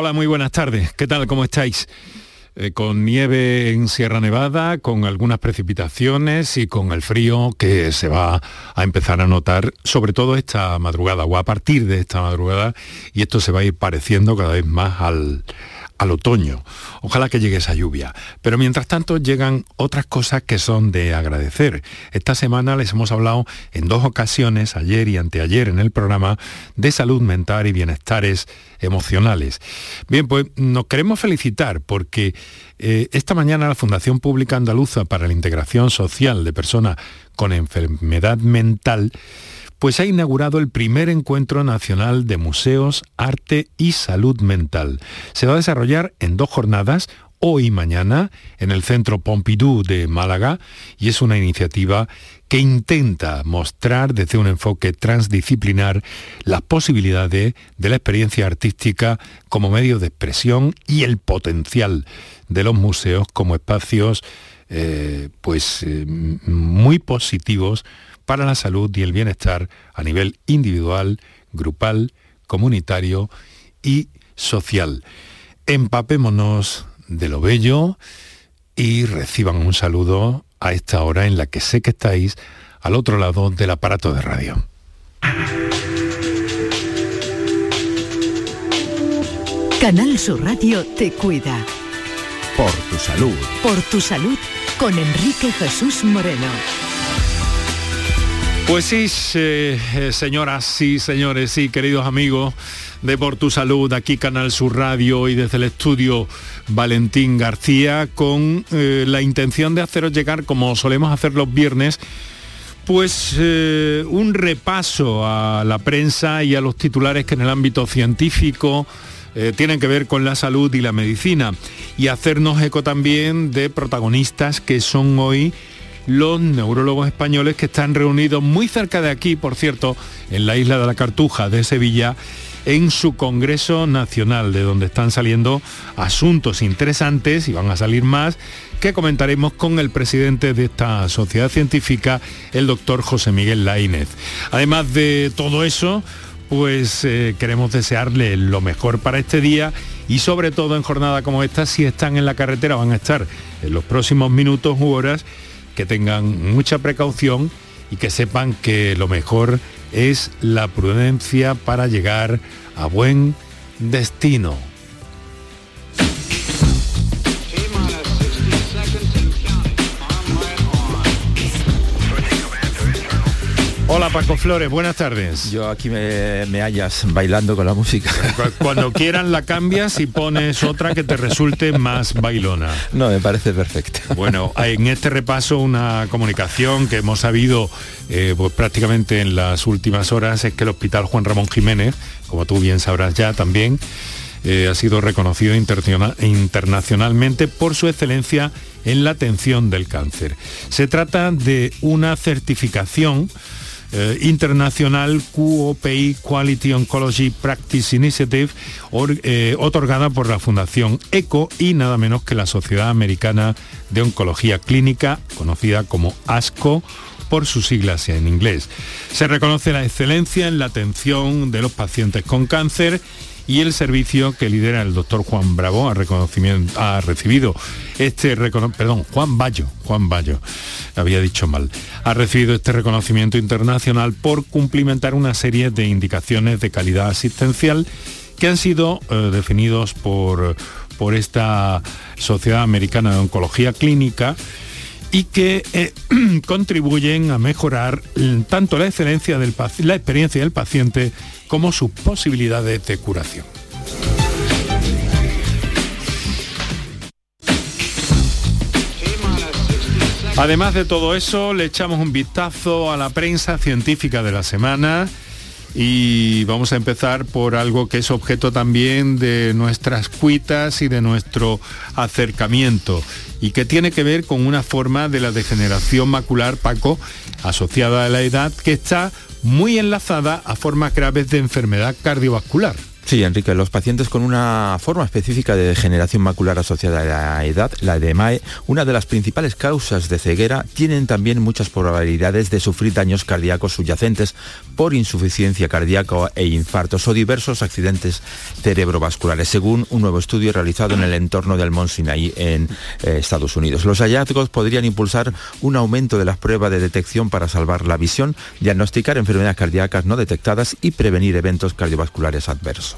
Hola, muy buenas tardes. ¿Qué tal? ¿Cómo estáis? Eh, con nieve en Sierra Nevada, con algunas precipitaciones y con el frío que se va a empezar a notar, sobre todo esta madrugada o a partir de esta madrugada, y esto se va a ir pareciendo cada vez más al, al otoño. Ojalá que llegue esa lluvia. Pero mientras tanto llegan otras cosas que son de agradecer. Esta semana les hemos hablado en dos ocasiones, ayer y anteayer en el programa, de salud mental y bienestares emocionales. Bien, pues nos queremos felicitar porque eh, esta mañana la Fundación Pública Andaluza para la Integración Social de Personas con Enfermedad Mental pues ha inaugurado el primer encuentro nacional de museos, arte y salud mental. Se va a desarrollar en dos jornadas, hoy y mañana, en el Centro Pompidou de Málaga, y es una iniciativa que intenta mostrar desde un enfoque transdisciplinar las posibilidades de la experiencia artística como medio de expresión y el potencial de los museos como espacios eh, pues, eh, muy positivos para la salud y el bienestar a nivel individual, grupal, comunitario y social. Empapémonos de lo bello y reciban un saludo a esta hora en la que sé que estáis al otro lado del aparato de radio. Canal Sur Radio te cuida. Por tu salud. Por tu salud con Enrique Jesús Moreno. Pues sí, eh, señoras y señores, sí, queridos amigos de Por Tu Salud, aquí Canal Sur Radio y desde el estudio Valentín García, con eh, la intención de haceros llegar, como solemos hacer los viernes, pues eh, un repaso a la prensa y a los titulares que en el ámbito científico tienen que ver con la salud y la medicina. Y hacernos eco también de protagonistas que son hoy los neurólogos españoles que están reunidos muy cerca de aquí, por cierto, en la isla de la Cartuja de Sevilla, en su Congreso Nacional, de donde están saliendo asuntos interesantes y van a salir más que comentaremos con el presidente de esta sociedad científica, el doctor José Miguel Laínez. Además de todo eso, pues eh, queremos desearle lo mejor para este día y sobre todo en jornada como esta, si están en la carretera, van a estar en los próximos minutos u horas que tengan mucha precaución y que sepan que lo mejor es la prudencia para llegar a buen destino. Hola Paco Flores, buenas tardes. Yo aquí me, hallas bailando con la música. Cuando quieran la cambias y pones otra que te resulte más bailona. No, me parece perfecto. Bueno, en este repaso una comunicación que hemos sabido eh, pues, prácticamente en las últimas horas es que el Hospital Juan Ramón Jiménez, como tú bien sabrás ya también, eh, ha sido reconocido internacionalmente por su excelencia en la atención del cáncer. Se trata de una certificación eh, internacional QOPI Quality Oncology Practice Initiative, eh, otorgada por la Fundación ECO y nada menos que la Sociedad Americana de Oncología Clínica, conocida como ASCO por sus siglas en inglés. Se reconoce la excelencia en la atención de los pacientes con cáncer y el servicio que lidera el doctor Juan Bravo ha, recibido este perdón, Juan Bayo, Juan Bayo, había dicho mal, ha recibido este reconocimiento internacional por cumplimentar una serie de indicaciones de calidad asistencial que han sido eh, definidos por, por esta Sociedad Americana de Oncología Clínica y que eh, contribuyen a mejorar tanto la excelencia del la experiencia del paciente como sus posibilidades de curación. Además de todo eso, le echamos un vistazo a la prensa científica de la semana y vamos a empezar por algo que es objeto también de nuestras cuitas y de nuestro acercamiento y que tiene que ver con una forma de la degeneración macular, Paco, asociada a la edad, que está muy enlazada a formas graves de enfermedad cardiovascular. Sí, Enrique, los pacientes con una forma específica de degeneración macular asociada a la edad, la edemae, una de las principales causas de ceguera, tienen también muchas probabilidades de sufrir daños cardíacos subyacentes por insuficiencia cardíaca e infartos o diversos accidentes cerebrovasculares, según un nuevo estudio realizado en el entorno del Mont Sinai en eh, Estados Unidos. Los hallazgos podrían impulsar un aumento de las pruebas de detección para salvar la visión, diagnosticar enfermedades cardíacas no detectadas y prevenir eventos cardiovasculares adversos.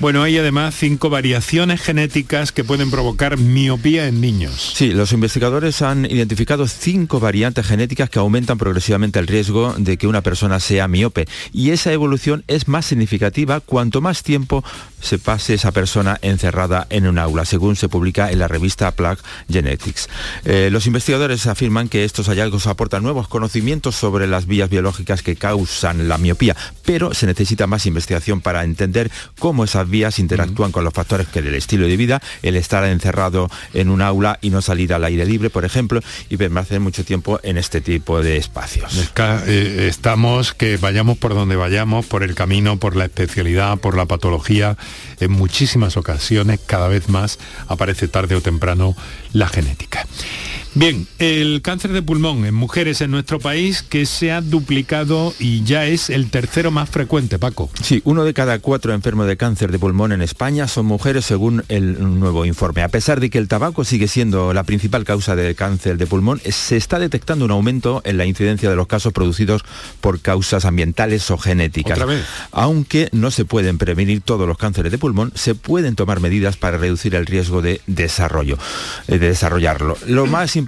Bueno, hay además cinco variaciones genéticas que pueden provocar miopía en niños. Sí, los investigadores han identificado cinco variantes genéticas que aumentan progresivamente el riesgo de que una persona sea miope. Y esa evolución es más significativa cuanto más tiempo se pase esa persona encerrada en un aula, según se publica en la revista Plague Genetics. Eh, los investigadores afirman que estos hallazgos aportan nuevos conocimientos sobre las vías biológicas que causan la miopía, pero se necesita más investigación para entender cómo esa vías interactúan con los factores que del estilo de vida, el estar encerrado en un aula y no salir al aire libre, por ejemplo, y permanecer mucho tiempo en este tipo de espacios. Eh, estamos, que vayamos por donde vayamos, por el camino, por la especialidad, por la patología, en muchísimas ocasiones, cada vez más, aparece tarde o temprano la genética. Bien, el cáncer de pulmón en mujeres en nuestro país que se ha duplicado y ya es el tercero más frecuente, Paco. Sí, uno de cada cuatro enfermos de cáncer de pulmón en España son mujeres según el nuevo informe. A pesar de que el tabaco sigue siendo la principal causa del cáncer de pulmón, se está detectando un aumento en la incidencia de los casos producidos por causas ambientales o genéticas. Aunque no se pueden prevenir todos los cánceres de pulmón, se pueden tomar medidas para reducir el riesgo de desarrollo, eh, de desarrollarlo. Lo más importante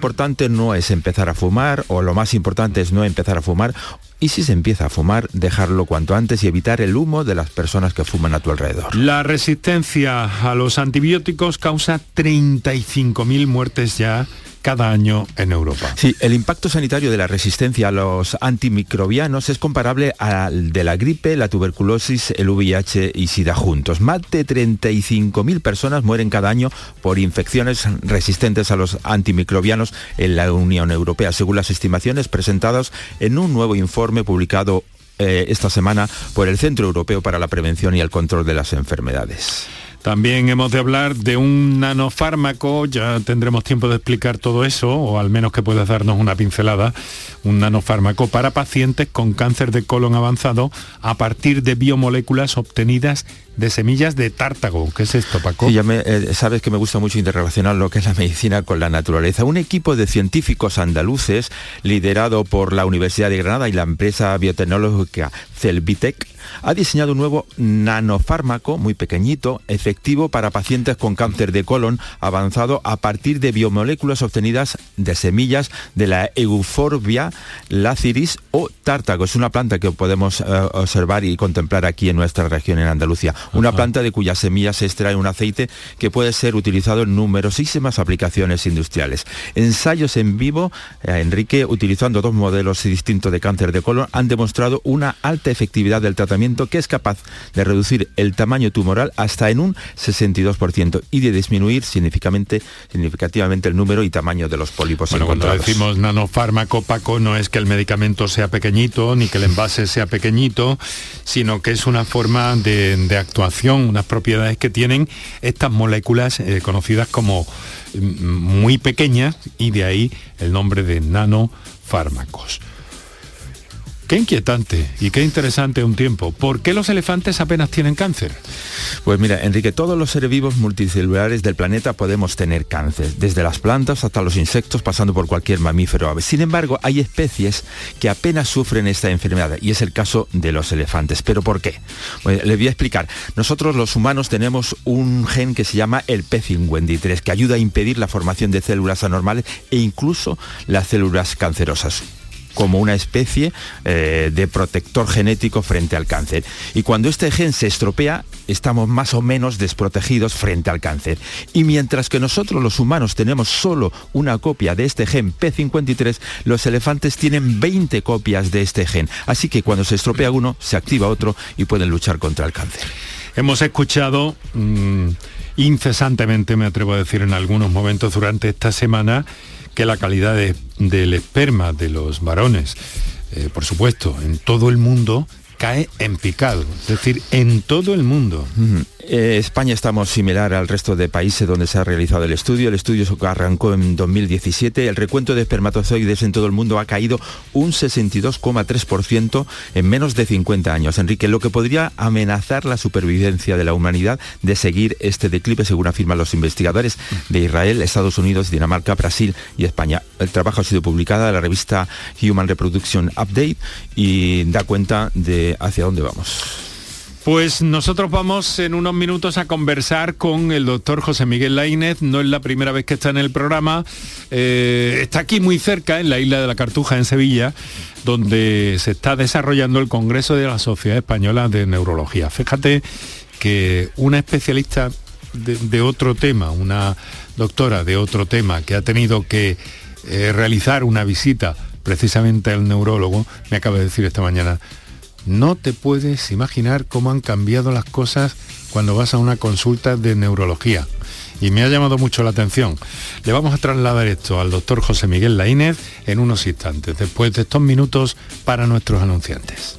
no es empezar a fumar o lo más importante es no empezar a fumar y si se empieza a fumar, dejarlo cuanto antes y evitar el humo de las personas que fuman a tu alrededor. La resistencia a los antibióticos causa 35.000 muertes ya cada año en Europa. Sí, el impacto sanitario de la resistencia a los antimicrobianos es comparable al de la gripe, la tuberculosis, el VIH y SIDA juntos. Más de 35.000 personas mueren cada año por infecciones resistentes a los antimicrobianos en la Unión Europea, según las estimaciones presentadas en un nuevo informe publicado eh, esta semana por el Centro Europeo para la Prevención y el Control de las Enfermedades. También hemos de hablar de un nanofármaco, ya tendremos tiempo de explicar todo eso, o al menos que puedas darnos una pincelada, un nanofármaco para pacientes con cáncer de colon avanzado a partir de biomoléculas obtenidas de semillas de tártago. ¿Qué es esto, Paco? Ya eh, sabes que me gusta mucho interrelacionar lo que es la medicina con la naturaleza. Un equipo de científicos andaluces, liderado por la Universidad de Granada y la empresa biotecnológica Celbitec, ha diseñado un nuevo nanofármaco muy pequeñito, efectivo para pacientes con cáncer de colon avanzado a partir de biomoléculas obtenidas de semillas de la Euphorbia laciris o tártago. Es una planta que podemos eh, observar y contemplar aquí en nuestra región en Andalucía. Una planta de cuyas semillas se extrae un aceite que puede ser utilizado en numerosísimas aplicaciones industriales. Ensayos en vivo, eh, Enrique, utilizando dos modelos distintos de cáncer de colon, han demostrado una alta efectividad del tratamiento que es capaz de reducir el tamaño tumoral hasta en un 62% y de disminuir significativamente el número y tamaño de los pólipos bueno, Cuando decimos nanofármaco, Paco, no es que el medicamento sea pequeñito ni que el envase sea pequeñito, sino que es una forma de, actuación, unas propiedades que tienen estas moléculas eh, conocidas como mm, muy pequeñas y de ahí el nombre de nanofármacos. Qué inquietante y qué interesante un tiempo. ¿Por qué los elefantes apenas tienen cáncer? Pues mira, Enrique, todos los seres vivos multicelulares del planeta podemos tener cáncer, desde las plantas hasta los insectos, pasando por cualquier mamífero ave. Sin embargo, hay especies que apenas sufren esta enfermedad y es el caso de los elefantes. ¿Pero por qué? Bueno, les voy a explicar. Nosotros los humanos tenemos un gen que se llama el P53 que ayuda a impedir la formación de células anormales e incluso las células cancerosas como una especie eh, de protector genético frente al cáncer. Y cuando este gen se estropea, estamos más o menos desprotegidos frente al cáncer. Y mientras que nosotros los humanos tenemos solo una copia de este gen P53, los elefantes tienen 20 copias de este gen. Así que cuando se estropea uno, se activa otro y pueden luchar contra el cáncer. Hemos escuchado mm, incesantemente, me atrevo a decir en algunos momentos durante esta semana, que la calidad del esperma de los varones, eh, por supuesto, en todo el mundo cae en picado, es decir, en todo el mundo. Eh, España estamos similar al resto de países donde se ha realizado el estudio. El estudio arrancó en 2017. El recuento de espermatozoides en todo el mundo ha caído un 62,3% en menos de 50 años. Enrique, lo que podría amenazar la supervivencia de la humanidad de seguir este declive, según afirman los investigadores de Israel, Estados Unidos, Dinamarca, Brasil y España. El trabajo ha sido publicado en la revista Human Reproduction Update y da cuenta de hacia dónde vamos. Pues nosotros vamos en unos minutos a conversar con el doctor José Miguel Laínez. No es la primera vez que está en el programa. Eh, está aquí muy cerca, en la isla de la Cartuja, en Sevilla, donde se está desarrollando el Congreso de la Sociedad Española de Neurología. Fíjate que una especialista de, otro tema, una doctora de otro tema que ha tenido que eh, realizar una visita precisamente al neurólogo, me acaba de decir esta mañana, no te puedes imaginar cómo han cambiado las cosas cuando vas a una consulta de neurología. Y me ha llamado mucho la atención. Le vamos a trasladar esto al doctor José Miguel Laínez en unos instantes, después de estos minutos para nuestros anunciantes.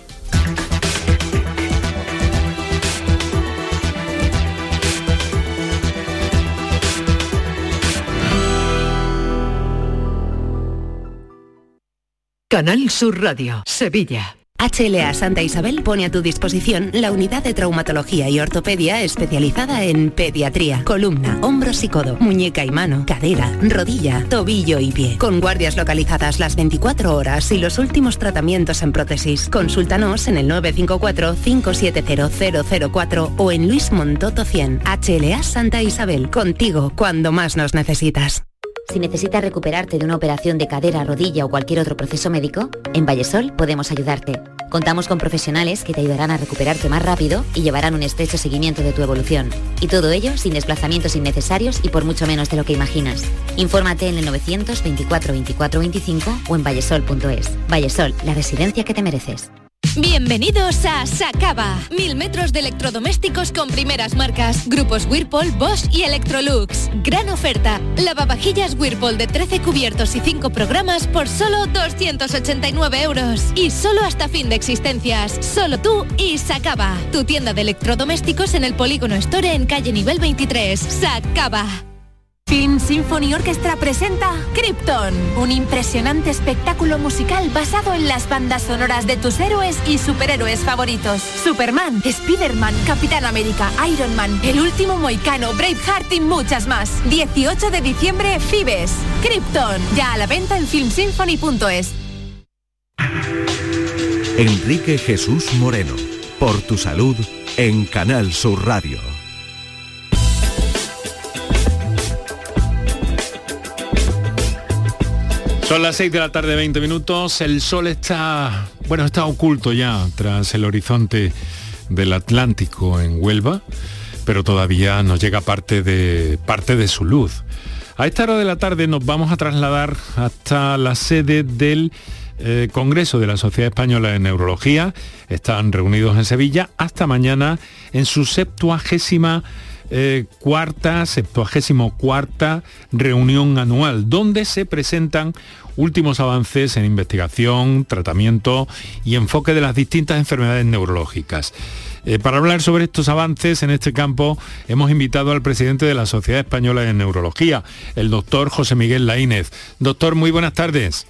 Canal Sur Radio, Sevilla. HLA Santa Isabel pone a tu disposición la unidad de traumatología y ortopedia especializada en pediatría, columna, hombros y codo, muñeca y mano, cadera, rodilla, tobillo y pie. Con guardias localizadas las 24 horas y los últimos tratamientos en prótesis. Consúltanos en el 954-570004 o en Luis Montoto 100. HLA Santa Isabel, contigo cuando más nos necesitas. Si necesitas recuperarte de una operación de cadera, rodilla o cualquier otro proceso médico, en Vallesol podemos ayudarte. Contamos con profesionales que te ayudarán a recuperarte más rápido y llevarán un estrecho seguimiento de tu evolución. Y todo ello sin desplazamientos innecesarios y por mucho menos de lo que imaginas. Infórmate en el 924 24 25 o en vallesol.es. Vallesol, la residencia que te mereces. Bienvenidos a Sacaba. Mil metros de electrodomésticos con primeras marcas. Grupos Whirlpool, Bosch y Electrolux. Gran oferta. Lavavajillas Whirlpool de 13 cubiertos y 5 programas por solo 289 euros. Y solo hasta fin de existencias. Solo tú y Sacaba. Tu tienda de electrodomésticos en el Polígono Store en calle nivel 23. Sacaba. Film Symphony Orchestra presenta Krypton, un impresionante espectáculo musical basado en las bandas sonoras de tus héroes y superhéroes favoritos. Superman, Spider-Man, Capitán América, Iron Man, El Último Moicano, Braveheart y muchas más. 18 de diciembre, Fibes. Krypton, ya a la venta en filmsymphony.es. Enrique Jesús Moreno, por tu salud, en Canal Sur Radio. Son las 6 de la tarde, 20 minutos. El sol está, bueno, está oculto ya tras el horizonte del Atlántico en Huelva, pero todavía nos llega parte de, parte de su luz. A esta hora de la tarde nos vamos a trasladar hasta la sede del eh, Congreso de la Sociedad Española de Neurología. Están reunidos en Sevilla hasta mañana en su septuagésima eh, cuarta, septuagésimo cuarta reunión anual, donde se presentan últimos avances en investigación, tratamiento y enfoque de las distintas enfermedades neurológicas. Eh, para hablar sobre estos avances en este campo hemos invitado al presidente de la Sociedad Española de Neurología, el doctor José Miguel Laínez. Doctor, muy buenas tardes.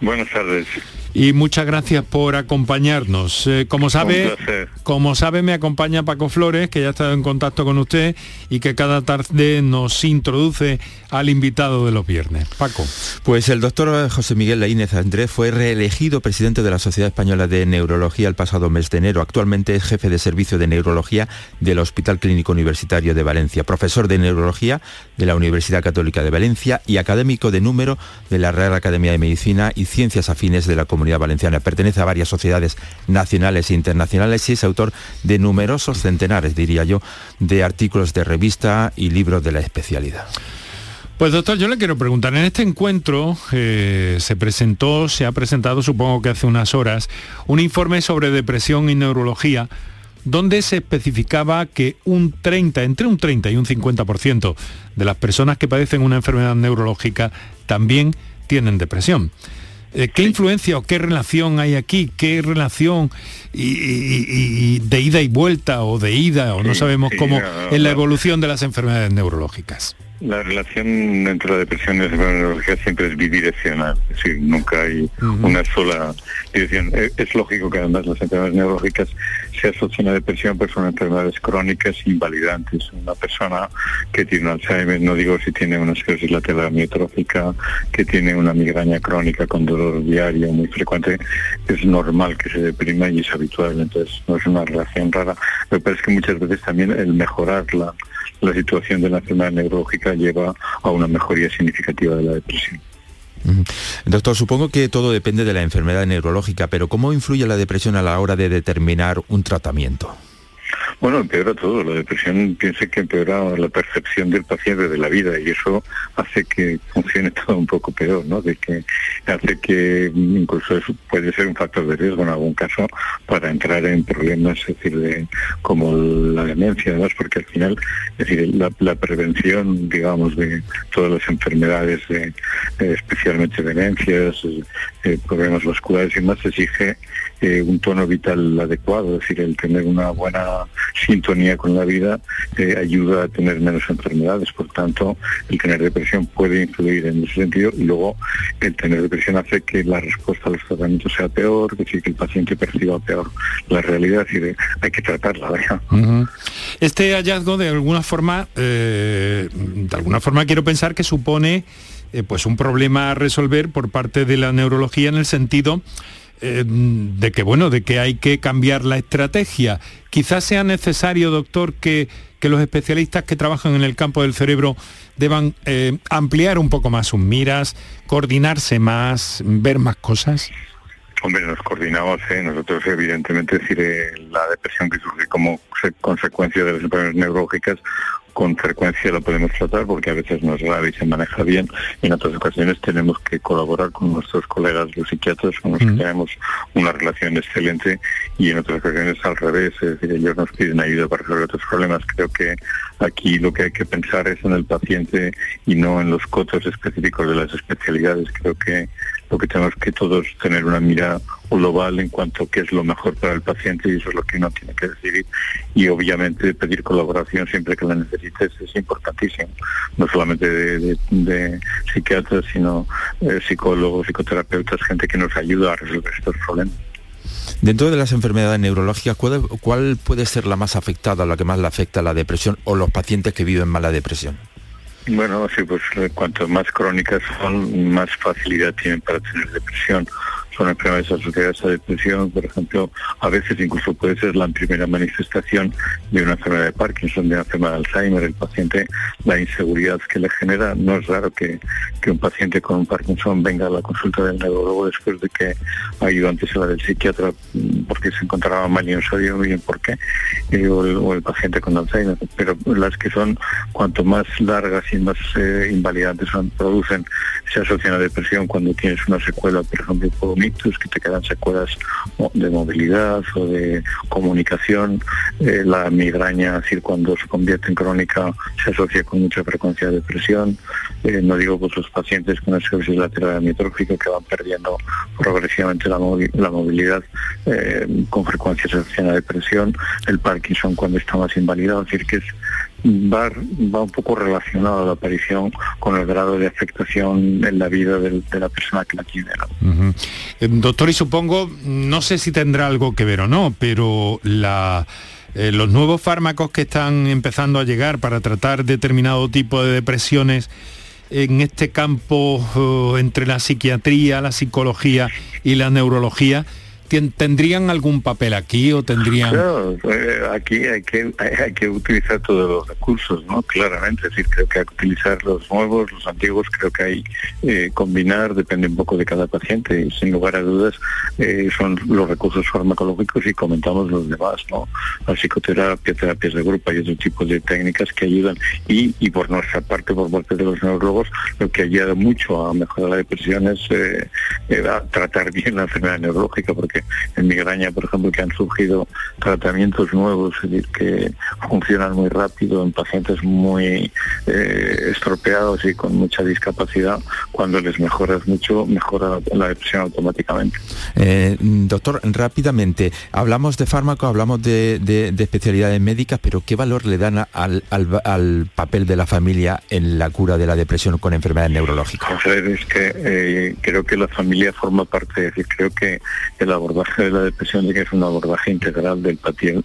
Buenas tardes y muchas gracias por acompañarnos. Eh, como sabe, como sabe me acompaña Paco Flores, que ya ha estado en contacto con usted y que cada tarde nos introduce al invitado de los viernes. Paco. Pues el doctor José Miguel Laínez Andrés fue reelegido presidente de la Sociedad Española de Neurología el pasado mes de enero. Actualmente es jefe de servicio de neurología del Hospital Clínico Universitario de Valencia, profesor de neurología de la Universidad Católica de Valencia y académico de número de la Real Academia de Medicina y Ciencias Afines de la Comunidad Valenciana. Pertenece a varias sociedades nacionales e internacionales y es autor de numerosos centenares, diría yo, de artículos de revista y libros de la especialidad. Pues doctor, yo le quiero preguntar, en este encuentro eh, se presentó, se ha presentado, supongo que hace unas horas, un informe sobre depresión y neurología, donde se especificaba que un 30, entre un 30 y un 50% de las personas que padecen una enfermedad neurológica también tienen depresión. Eh, ¿Qué influencia o qué relación hay aquí? ¿Qué relación y, de ida y vuelta o de ida o no sabemos cómo en la evolución de las enfermedades neurológicas? La relación entre la depresión y la enfermedad neurológica siempre es bidireccional, es decir, nunca hay una sola dirección. Eh, es, lógico que además las enfermedades neurológicas se asocian a depresión, pero son enfermedades crónicas invalidantes. Una persona que tiene un Alzheimer, no digo si tiene una esclerosis lateral amiotrófica, que tiene una migraña crónica con dolor diario muy frecuente, es normal que se deprima y es habitual, entonces no es una relación rara. Me parece que muchas veces también el mejorar la situación de la enfermedad neurológica lleva a una mejoría significativa de la depresión. Doctor, supongo que todo depende de la enfermedad neurológica, pero ¿cómo influye la depresión a la hora de determinar un tratamiento? Bueno, empeora todo. La depresión piensa que empeora la percepción del paciente de la vida y eso hace que funcione todo un poco peor, ¿no? De que hace que incluso eso puede ser un factor de riesgo en algún caso para entrar en problemas, es decir, de, como la demencia, además, porque al final, es decir, la, prevención, digamos, de todas las enfermedades, de, eh, especialmente demencias, eh, problemas vasculares y más, exige eh, un tono vital adecuado, es decir, el tener una buena sintonía con la vida eh, ayuda a tener menos enfermedades. Por tanto, el tener depresión puede influir en ese sentido y luego el tener depresión hace que la respuesta a los tratamientos sea peor, que, que el paciente perciba peor la realidad y de, hay que tratarla. Este hallazgo de alguna forma, eh, de alguna forma quiero pensar que supone pues un problema a resolver por parte de la neurología en el sentido eh, de que bueno, de que hay que cambiar la estrategia. Quizás sea necesario, doctor, que, que los especialistas que trabajan en el campo del cerebro deban eh, ampliar un poco más sus miras, coordinarse más, ver más cosas. Hombre, nos coordinamos, ¿eh? nosotros evidentemente, decir, la depresión que surge como consecuencia de las enfermedades neurológicas con frecuencia lo podemos tratar porque a veces no es grave y se maneja bien. En otras ocasiones tenemos que colaborar con nuestros colegas los psiquiatras con los que tenemos una relación excelente y en otras ocasiones al revés, es decir, ellos nos piden ayuda para resolver otros problemas. Creo que aquí lo que hay que pensar es en el paciente y no en los cotos específicos de las especialidades. Creo que lo que tenemos que todos tener una mirada global en cuanto a qué es lo mejor para el paciente y eso es lo que uno tiene que decidir. Y obviamente pedir colaboración siempre que la necesites es importantísimo. No solamente de, psiquiatras sino eh, psicólogos psicoterapeutas gente que nos ayuda a resolver estos problemas. Dentro de las enfermedades neurológicas, ¿cuál, puede ser la más afectada, la que más le afecta a la depresión o los pacientes que viven mala depresión? Bueno, sí, pues eh, cuanto más crónicas son, más facilidad tienen para tener depresión son enfermedades asociadas a depresión, por ejemplo, a veces incluso puede ser la primera manifestación de una enfermedad de Parkinson, de una enfermedad de Alzheimer, el paciente, la inseguridad que le genera, no es raro que, un paciente con un Parkinson venga a la consulta del neurólogo después de que ha ido antes a la del psiquiatra mm, porque se encontraba mal y no sabía muy bien por qué, eh, o, el, paciente con Alzheimer, pero las que son cuanto más largas y más eh, invalidantes son, producen, se asocian a depresión cuando tienes una secuela, por ejemplo, por que te quedan secuelas de movilidad o de comunicación. Eh, la migraña, decir, cuando se convierte en crónica, se asocia con mucha frecuencia de depresión. Eh, no digo pues los pacientes con esclerosis lateral amiotrófica que van perdiendo progresivamente la, movilidad, eh, con frecuencia se asocia a depresión. El Parkinson cuando está más invalidado, es decir, que es va, va un poco relacionado la aparición con el grado de afectación en la vida de, la persona que la tiene. Eh, doctor, y supongo, no sé si tendrá algo que ver o no, pero eh, los nuevos fármacos que están empezando a llegar para tratar determinado tipo de depresiones en este campo eh, entre la psiquiatría, la psicología y la neurología, ¿Tendrían algún papel aquí o tendrían...? Claro, eh, aquí hay que, hay, que utilizar todos los recursos, ¿no? Claramente, es decir, creo que hay que utilizar los nuevos, los antiguos, creo que hay eh, combinar, depende un poco de cada paciente y sin lugar a dudas eh, son los recursos farmacológicos y comentamos los demás, ¿no? La psicoterapia, terapias de grupo y otro tipo de técnicas que ayudan y, y por nuestra parte, por parte de los neurólogos, lo que ayuda mucho a mejorar la depresión es tratar bien la enfermedad neurológica porque que en migraña, por ejemplo, que han surgido tratamientos nuevos, es decir, que funcionan muy rápido en pacientes muy eh, estropeados y con mucha discapacidad, cuando les mejoras mucho, mejora la depresión automáticamente. Eh, doctor, rápidamente, hablamos de fármaco, hablamos de, especialidades médicas, pero ¿qué valor le dan al, al, papel de la familia en la cura de la depresión con enfermedades neurológicas? Es que eh, creo que la familia forma parte, es decir, creo que el abordaje de la depresión es un abordaje integral del,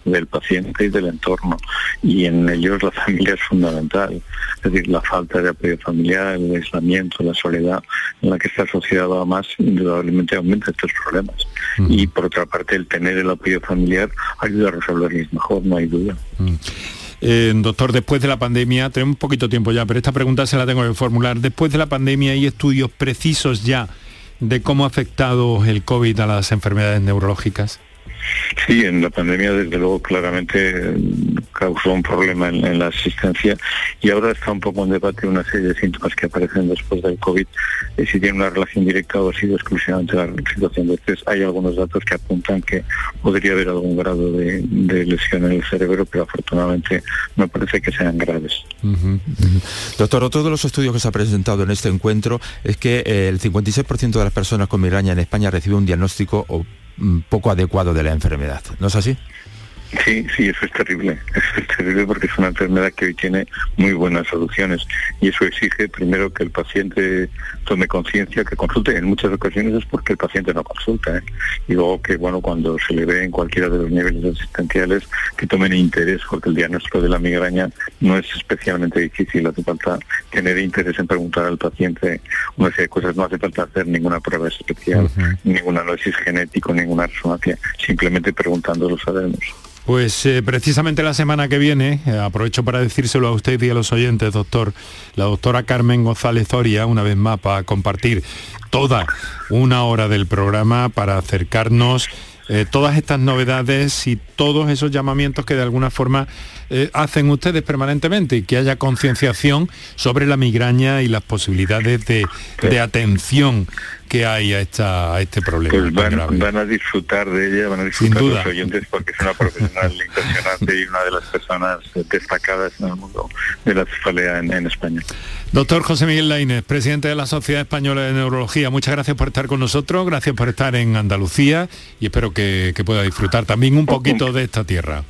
del paciente y del entorno, y en ellos la familia es fundamental. Es decir, la falta de apoyo familiar, el aislamiento, la soledad en la que esta sociedad va más, indudablemente aumenta estos problemas. Y por otra parte, el tener el apoyo familiar ayuda a resolverlos mejor, no hay duda. Eh, doctor, después de la pandemia, tenemos un poquito tiempo ya, pero esta pregunta se la tengo que formular. Después de la pandemia hay estudios precisos ya de cómo ha afectado el COVID a las enfermedades neurológicas. Sí, en la pandemia desde luego claramente causó un problema en, la asistencia y ahora está un poco en debate una serie de síntomas que aparecen después del COVID, y si tiene una relación directa o ha sido exclusivamente la situación de estrés. Hay algunos datos que apuntan que podría haber algún grado de, lesión en el cerebro, pero afortunadamente no parece que sean graves. Doctor, otro de los estudios que se ha presentado en este encuentro es que eh, el 56% de las personas con migraña en España recibe un diagnóstico o mm, poco adecuado de la enfermedad. ¿No es así? Sí, sí, eso es terrible. Eso es terrible porque es una enfermedad que hoy tiene muy buenas soluciones y eso exige primero que el paciente tome conciencia, que consulte. En muchas ocasiones es porque el paciente no consulta. ¿eh? Y luego que, bueno, cuando se le ve en cualquiera de los niveles asistenciales, que tomen interés porque el diagnóstico de la migraña no es especialmente difícil. Hace falta tener interés en preguntar al paciente una serie de cosas. No hace falta hacer ninguna prueba especial, ningún análisis genético, ninguna resonancia. Simplemente preguntando lo sabemos. Pues eh, precisamente la semana que viene, eh, aprovecho para decírselo a usted y a los oyentes, doctor, la doctora Carmen González Zoria, una vez más, para compartir toda una hora del programa para acercarnos eh, todas estas novedades y todos esos llamamientos que de alguna forma hacen ustedes permanentemente y que haya concienciación sobre la migraña y las posibilidades de, de atención que hay a, esta, a este problema. Pues van, a disfrutar de ella, van a disfrutar los oyentes porque es una profesional impresionante y una de las personas destacadas en el mundo de la cefalea en, España. Doctor José Miguel Lainez, presidente de la Sociedad Española de Neurología, muchas gracias por estar con nosotros, gracias por estar en Andalucía y espero que, que pueda disfrutar también un poquito de esta tierra.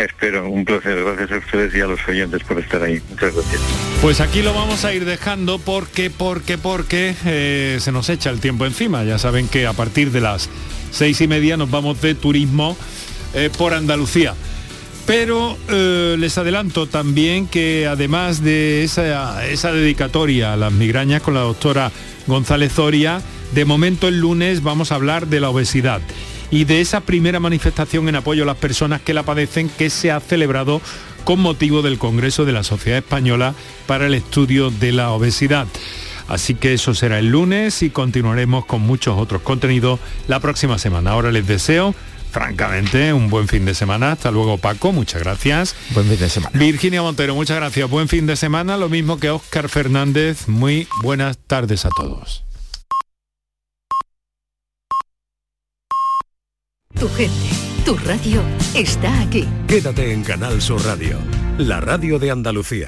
Espero, un placer. Gracias a ustedes y a los oyentes por estar ahí. Muchas gracias. Pues aquí lo vamos a ir dejando porque, porque, porque eh, se nos echa el tiempo encima. Ya saben que a partir de las seis y media nos vamos de turismo eh, por Andalucía. Pero eh, les adelanto también que además de esa, esa dedicatoria a las migrañas con la doctora González Zoria, de momento el lunes vamos a hablar de la obesidad y de esa primera manifestación en apoyo a las personas que la padecen que se ha celebrado con motivo del Congreso de la Sociedad Española para el Estudio de la Obesidad. Así que eso será el lunes y continuaremos con muchos otros contenidos la próxima semana. Ahora les deseo francamente, un buen fin de semana. Hasta luego, Paco, muchas gracias. Buen fin de semana. Virginia Montero, muchas gracias. Buen fin de semana, lo mismo que Óscar Fernández. Muy buenas tardes a todos. Tu gente, tu radio está aquí. Quédate en Canal Sur Radio, la radio de Andalucía.